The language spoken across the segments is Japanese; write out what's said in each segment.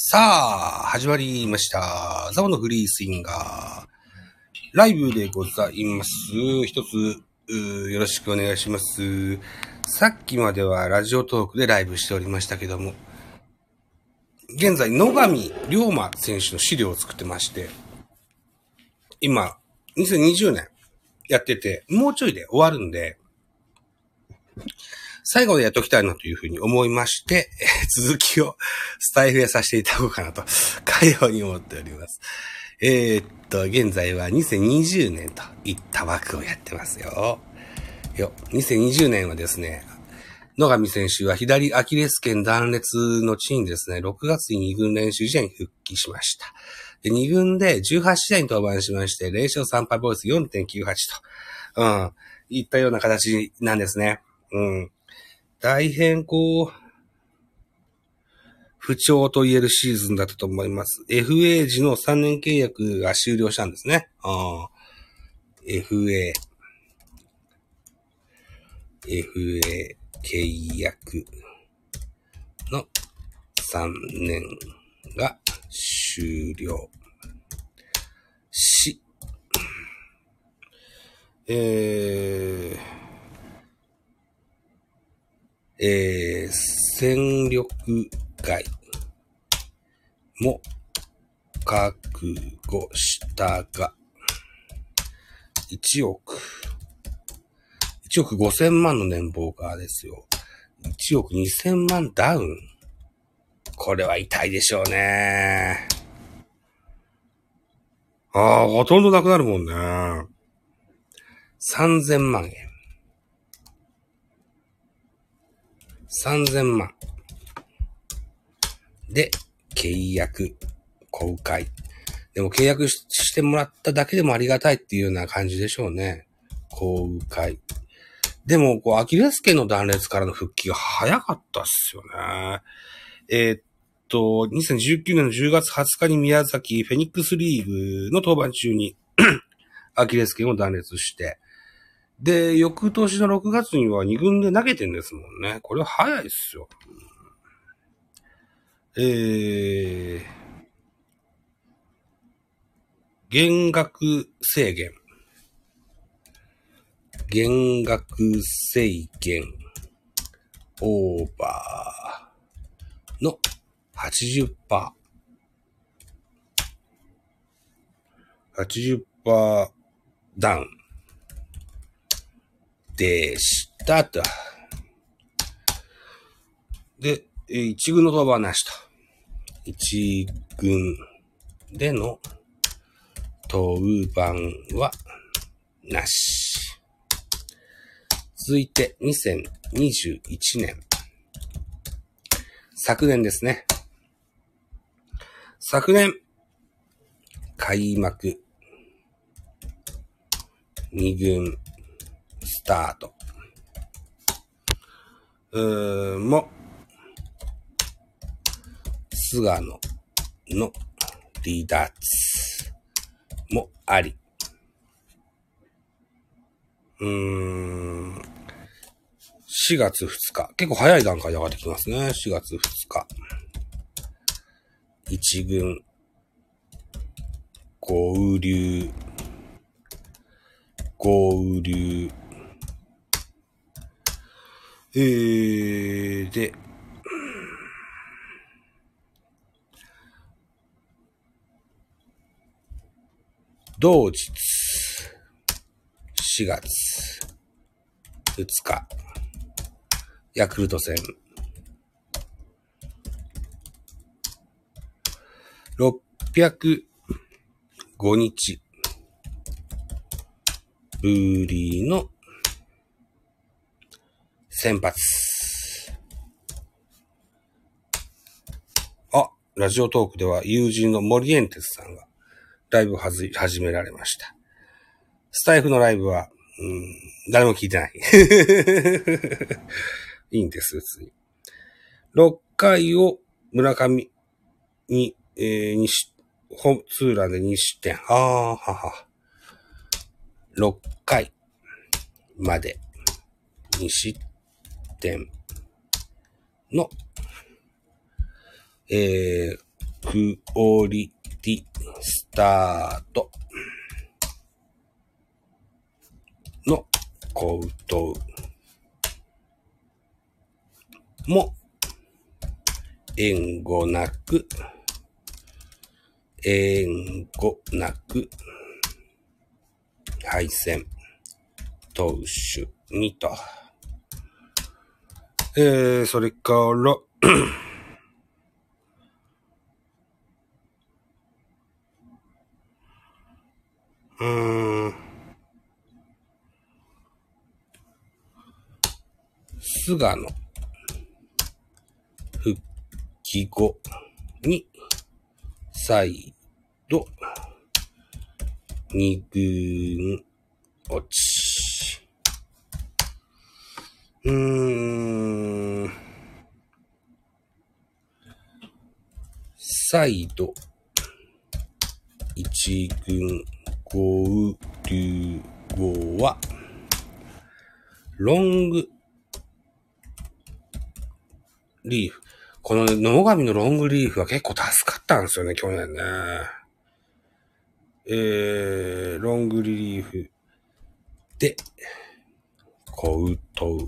さあ、始まりました。ザボのフリースインガー。ライブでございます。一つ、よろしくお願いします。さっきまではラジオトークでライブしておりましたけども、現在、野上龍馬選手の資料を作ってまして、今、2020年やってて、もうちょいで終わるんで、最後でやっときたいなというふうに思いまして、続きをスタイフへさせていただこうかなと、かように思っております。えーっと、現在は2020年といった枠をやってますよ。よ、2020年はですね、野上選手は左アキレス腱断裂の地にですね、6月に2軍練習試合に復帰しました。で、2軍で18試合に登板しまして、0勝3敗ボイス4.98と、うん、いったような形なんですね。うん。大変こう、不調と言えるシーズンだったと思います。FA 時の3年契約が終了したんですね。あ FA、FA 契約の3年が終了し、えー、えー、戦力外も覚悟したが、1億、1億5000万の年俸がですよ。1億2000万ダウン。これは痛いでしょうね。ああ、ほとんどなくなるもんね。3000万円。3000万。で、契約、公開。でも契約してもらっただけでもありがたいっていうような感じでしょうね。公開。でも、こう、アキレス腱の断裂からの復帰が早かったっすよね。えーっと、2019年の10月20日に宮崎フェニックスリーグの登板中に アキレス腱を断裂して、で、翌年の6月には2軍で投げてんですもんね。これは早いっすよ。えー、減額制限。減額制限オーバーの80%。80%ダウン。でしたと。で、一軍の登板なしと。一軍での登板はなし。続いて2021年。昨年ですね。昨年、開幕、二軍、タート。うー、も、菅野の離脱もあり。うーん、4月2日。結構早い段階で上がってきますね。4月2日。一軍、合流、合流、えー、で、同日、4月2日、ヤクルト戦、605日ぶりの先発。あ、ラジオトークでは友人のモリエンテスさんがライブをはず始められました。スタイフのライブは、うん、誰も聞いてない。いいんです、別に。6回を村上に、えー、にし、ホツーランで2失点。ああ、はは。6回まで2失点の、えー、クオリティスタートのコウトウも援護なく援護なく敗戦投手にと。えー、それから、うん。菅野、復帰後に、再度、二軍落ち。うーん。再度、一軍合流後は、ロングリーフ。このね、野上のロングリーフは結構助かったんですよね、去年ね。えー、ロングリリーフで、こうとう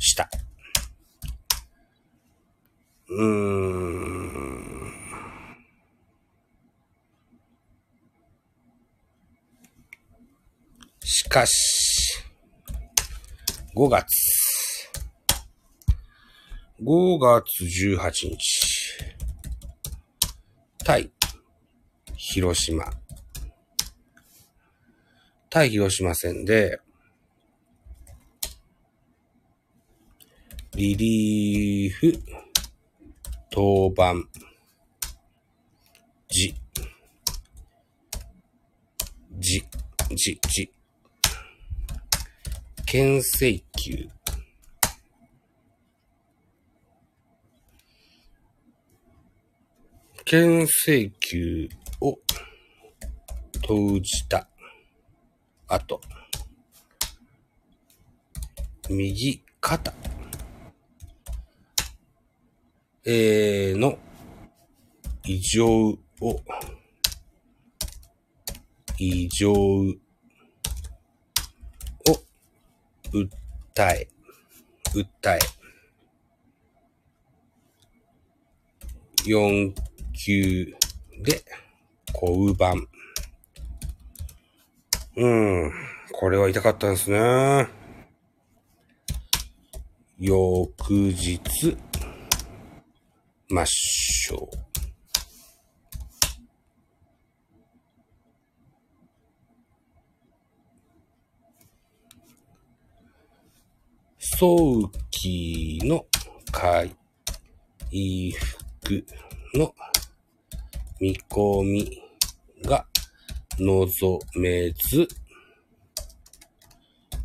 した。うーん。しかし、5月。5月18日。対、広島。対広島戦で、リリーフ、登板、じ、じ、じ、じ、牽制球、牽制球を投じた後、右肩、えー、の異常を、異常を訴え、訴え、4球で降板。うん。これは痛かったんですね。翌日、抹消。早期の回復の見込みが望めず、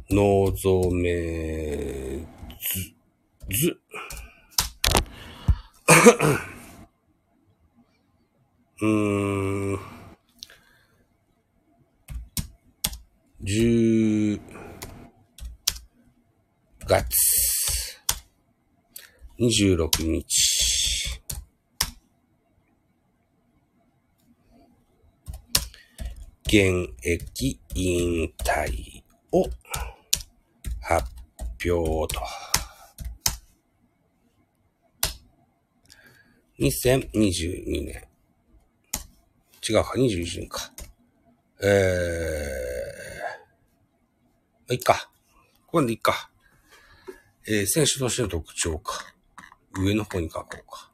望めず、ず、うん、10月。26日、現役引退を発表と。2022年。違うか、21年か。えー、いいか。これでいいか。えー、選手としての特徴か。上の方に書こうか。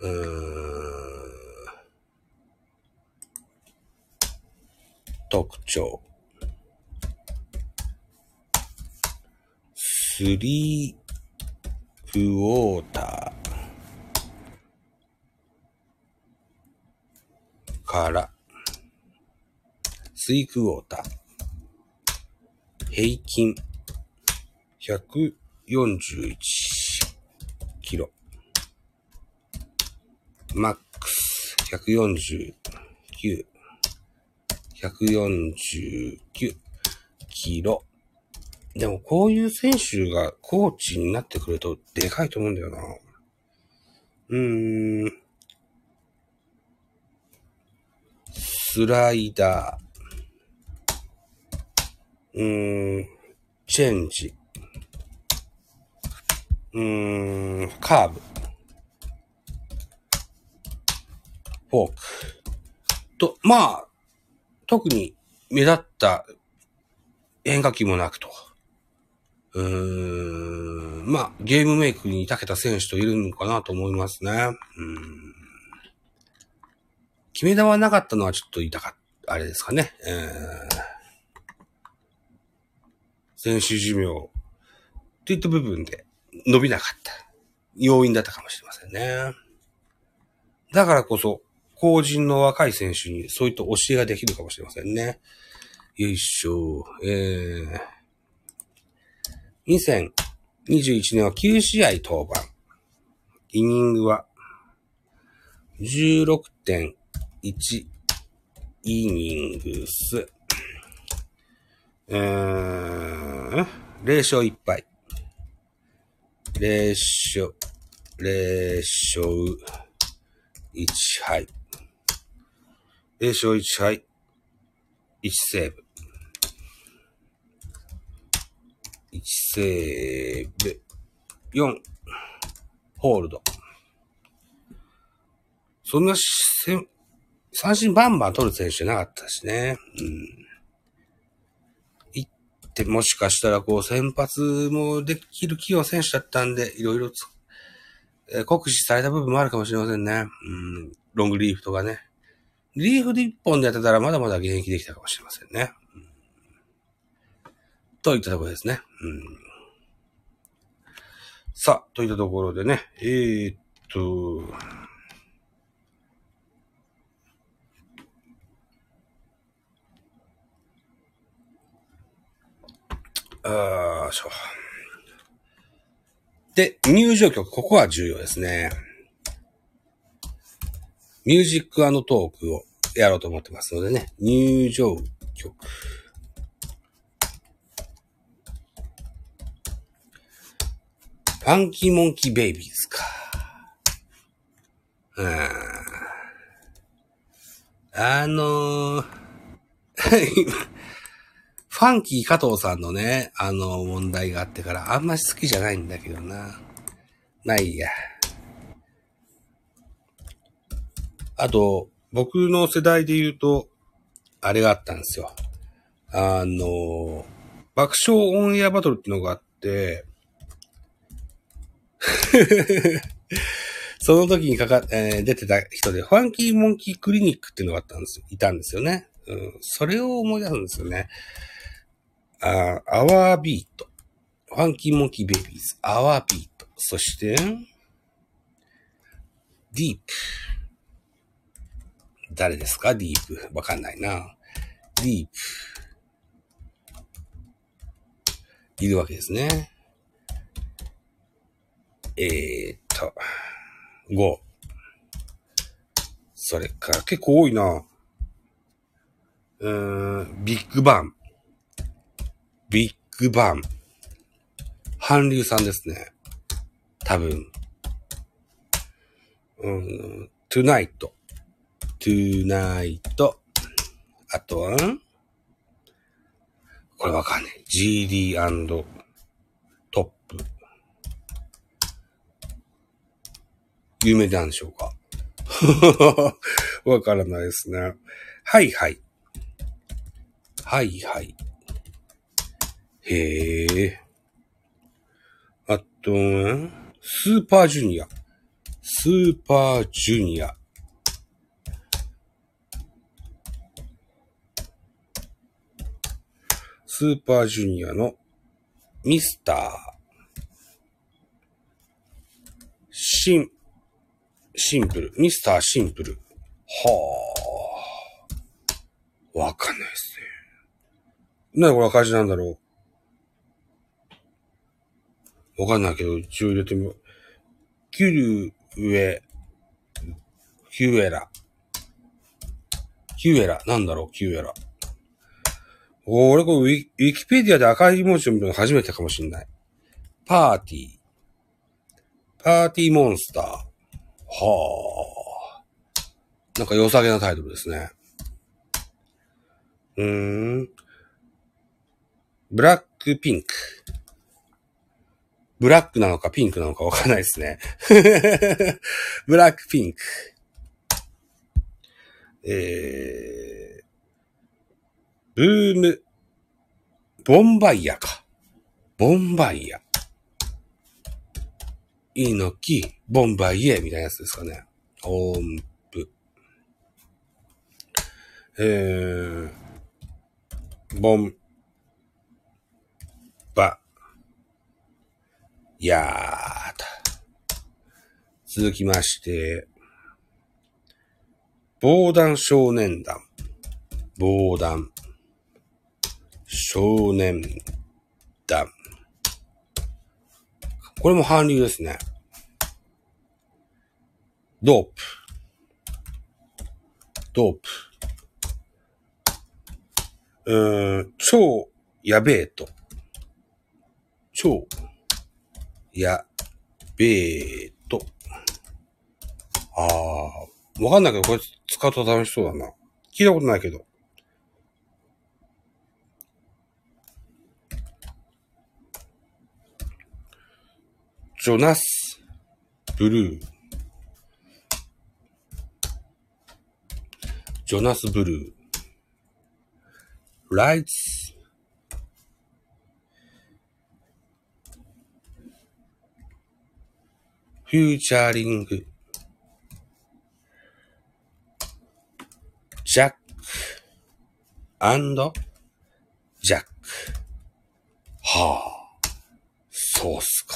うーん。特徴。スリークォーターから、スリークォーター。平均141キロ。マックス149。149キロ。でもこういう選手がコーチになってくるとでかいと思うんだよな。うーん。スライダー、うーん、チェンジ、うーん、カーブ、フォーク。と、まあ、特に目立った変化球もなくと。うーん、まあ、ゲームメイクに長けた選手といるのかなと思いますね。うん決め球はなかったのはちょっと痛かった、あれですかね。えー、選手寿命といった部分で伸びなかった要因だったかもしれませんね。だからこそ、後人の若い選手にそういった教えができるかもしれませんね。よいしょ。えー、2021年は9試合登板。イニングは16.1イニングス。えー、0勝1敗。0勝、0勝1敗。0勝1敗。1セーブ。1セーブ。4、ホールド。そんな三振バンバン取る選手じゃなかったしね。うん。行ってもしかしたらこう先発もできる器用選手だったんで、いろいろつ、えー、酷使された部分もあるかもしれませんね。うん。ロングリーフとかね。リーフで一本でやってたらまだまだ現役できたかもしれませんね。うん、といったところですね。うん。さあ、といったところでね、えー、っと、あーしょ。で、入場曲、ここは重要ですね。ミュージックトークをやろうと思ってますのでね、入場曲。ファンキーモンキーベイビーズか。うん。あのー、ファンキー加藤さんのね、あの問題があってからあんまり好きじゃないんだけどな。ないや。あと、僕の世代で言うと、あれがあったんですよ。あの、爆笑オンエアバトルってのがあって、その時にかか、えー、出てた人で、ファンキーモンキークリニックっていうのがあったんですよ。いたんですよね。うん、それを思い出すんですよね。あ、 Our Beat。ファンキーモンキーベイビーズ。 Our Beat。そして、ディープ。誰ですか？ディープ。わかんないな。ディープ。いるわけですね。えー、っと、5。それから結構多いな。うーん、ビッグバン。ビッグバン。韓流さんですね。多分。うん、トゥナイト。トゥナイト。あとは、これわかんない。GD& トップ。有名なんでしょうか？わからないですね。はいはい。はいはい。へえ。あと、スーパージュニア。スーパージュニア。スーパージュニアのミスター。シン、シンプル。ミスターシンプル。はあ。わかんないですね。なにこれ赤字なんだろう。わかんないけど、一応入れてみよう。キュルウェ、キュエラ。キュエラ。なんだろう、キュエラ。俺これウィウィキペディアで赤い文字を見るの初めてかもしんない。パーティー。パーティーモンスター。はあ。なんか良さげなタイトルですね。うーん。ブラックピンク。ブラックなのかピンクなのかわかんないですね。ブラックピンク。えー、ブーム、ボンバイヤか。ボンバイヤ。いいのき、ボンバイエみたいなやつですかね。音符。えー、ボン、バ、やーと。続きまして、防弾少年団。防弾少年団。これも韓流ですね。ドープ。ドープ。うーん、超やべえと。超やべえと。ああ、わかんないけど、これ使うと楽しそうだな。聞いたことないけど。ジョナス・ブルー。ジョナス・ブルー。ライツ。フューチャーリング。ジャック。アンド？ジャック。はあ。そうっすか。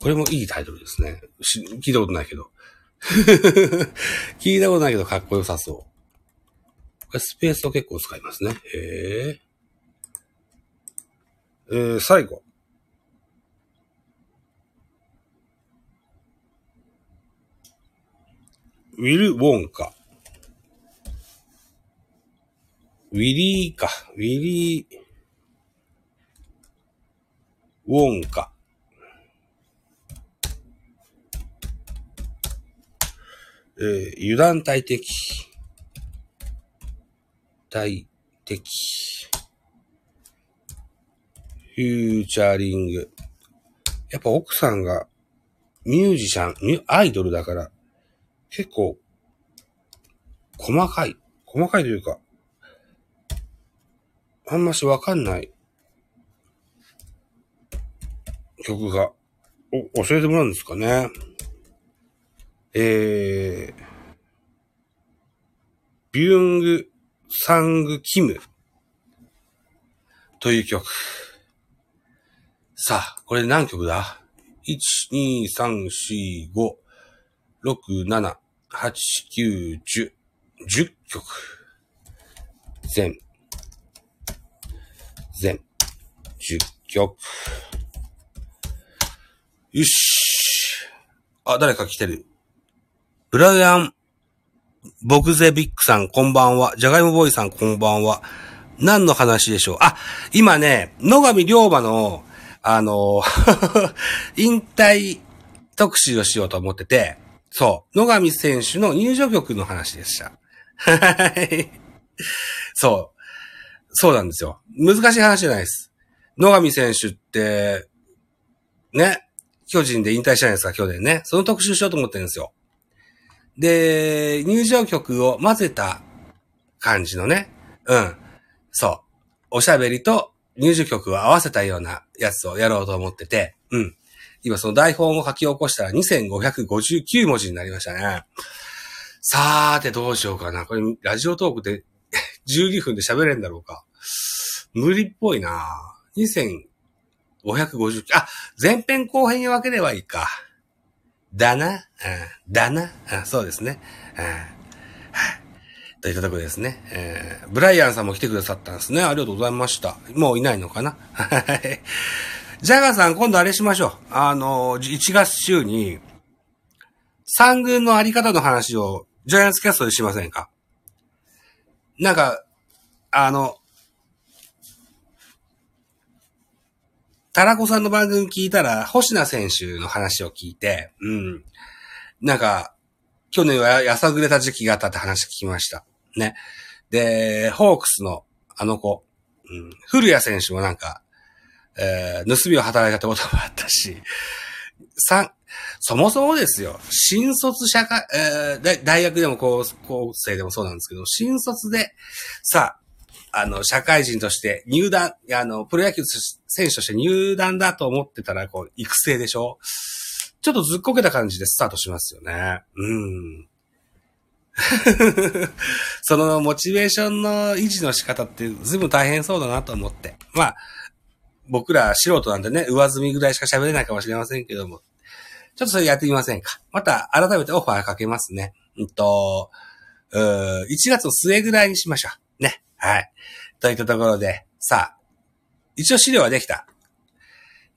これもいいタイトルですね。聞いたことないけど。聞いたことないけどかっこよさそう。これスペースを結構使いますね。へえ。えー、最後。ウィル・ウォンカ。ウィリーか。ウィリー、ウォンカ。えー油断大敵。大敵。フューチャーリング。やっぱ奥さんがミュージシャン、アイドルだから、結構、細かい。細かいというか、あんましわかんない曲が、お、教えてもらうんですかね。えー、ビュング・サング・キムという曲。さあ、これ何曲だ ?1、2、3、4、5、6、7、8、9、10、10曲。全。全。10曲。よし。あ、誰か来てる。ブライアン・ボクゼビックさん、こんばんは。ジャガイモボーイさん、こんばんは。何の話でしょうあ、今ね、野上龍馬の、あの、引退特集をしようと思ってて、そう、野上選手の入場曲の話でした。はい。そう。そうなんですよ。難しい話じゃないです。野上選手って、ね、巨人で引退したじゃないですか、去年ね。その特集しようと思ってるんですよ。で、入場曲を混ぜた感じのね。うん。そう。おしゃべりと入場曲を合わせたようなやつをやろうと思ってて、うん。今その台本を書き起こしたら2559文字になりましたね。さーてどうしようかな。これラジオトークで 12分で喋れんだろうか。無理っぽいな2550、あ、前編後編に分ければいいか。だな、うん、だな、うん、そうですね。うんはいといったとこですね。えーブライアンさんも来てくださったんですね。ありがとうございました。もういないのかな？はい。ジャガーさん、今度あれしましょう。あの、1月中に、三軍のあり方の話を、ジャイアンツキャストでしませんか？なんか、あの、タラコさんの番組聞いたら、星名選手の話を聞いて、うん。なんか、去年はやさぐれた時期があったって話聞きました。ね。で、ホークスのあの子、うん、古谷選手もなんか、えー、盗みを働いたってこともあったし、三、そもそもですよ、新卒社会、えー、大学でも高校生でもそうなんですけど、新卒で、さあ、あの、社会人として入団、あの、プロ野球選手として入団だと思ってたら、こう、育成でしょちょっとずっこけた感じでスタートしますよね。うん。そのモチベーションの維持の仕方ってずいぶん大変そうだなと思って。まあ、僕ら素人なんでね、上積みぐらいしか喋れないかもしれませんけども、ちょっとそれやってみませんか。また改めてオファーかけますね。うんと、う1月の末ぐらいにしましょう。ね。はい。といったところで、さあ、一応資料はできた。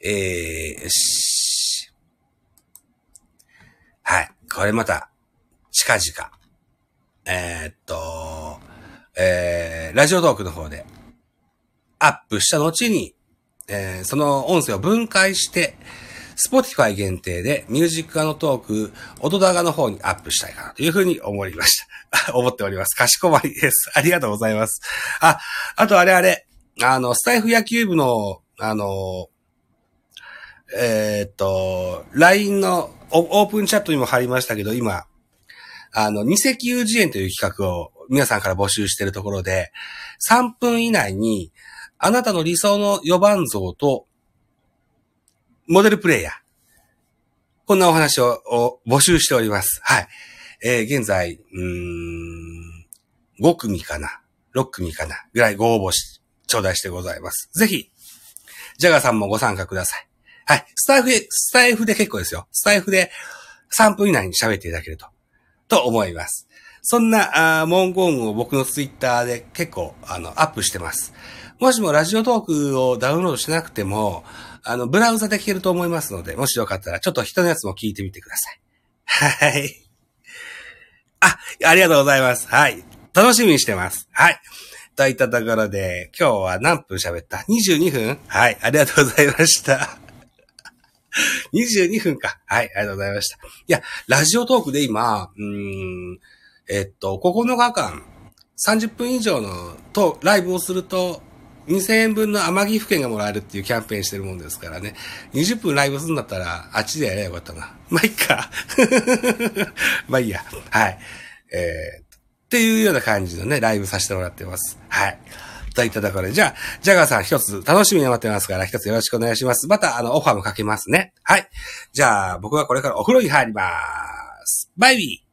えー、し。はい。これまた、近々、えー、っと、えー、ラジオトークの方で、アップした後に、えー、その音声を分解して、Spotify 限定でミュージックアのトーク、音高の方にアップしたいかなというふうに思いました。思っております。かしこまりです。ありがとうございます。あ、あとあれあれ、あの、スタイフ野球部の、あの、えー、っと、LINE のオープンチャットにも貼りましたけど、今、あの、二石油辞園という企画を皆さんから募集しているところで、3分以内に、あなたの理想の4番像と、モデルプレイヤー。こんなお話を募集しております。はい。えー、現在、うーん、5組かな ?6 組かな？ぐらいご応募し、頂戴してございます。ぜひ、ジャガーさんもご参加ください。はい。スタイフで、スタイフで結構ですよ。スタイフで3分以内に喋っていただけると。と思います。そんな、あ文言を僕のツイッターで結構、あの、アップしてます。もしもラジオトークをダウンロードしなくても、あの、ブラウザで聞けると思いますので、もしよかったら、ちょっと人のやつも聞いてみてください。はい。あ、ありがとうございます。はい。楽しみにしてます。はい。といったところで、今日は何分喋った ?22 分はい。ありがとうございました。22分か。はい、ありがとうございました。いや、ラジオトークで今、うーん、えっと、9日間、30分以上のとライブをすると、2000円分の天城府県がもらえるっていうキャンペーンしてるもんですからね。20分ライブするんだったら、あっちでやればよかったな。まあ、いっか。まあいいや。はい。えー、っていうような感じのね、ライブさせてもらってます。はい。といたところで、じゃあ、ジャガーさん一つ楽しみに待ってますから、一つよろしくお願いします。また、あの、オファーもかけますね。はい。じゃあ、僕はこれからお風呂に入ります。バイビー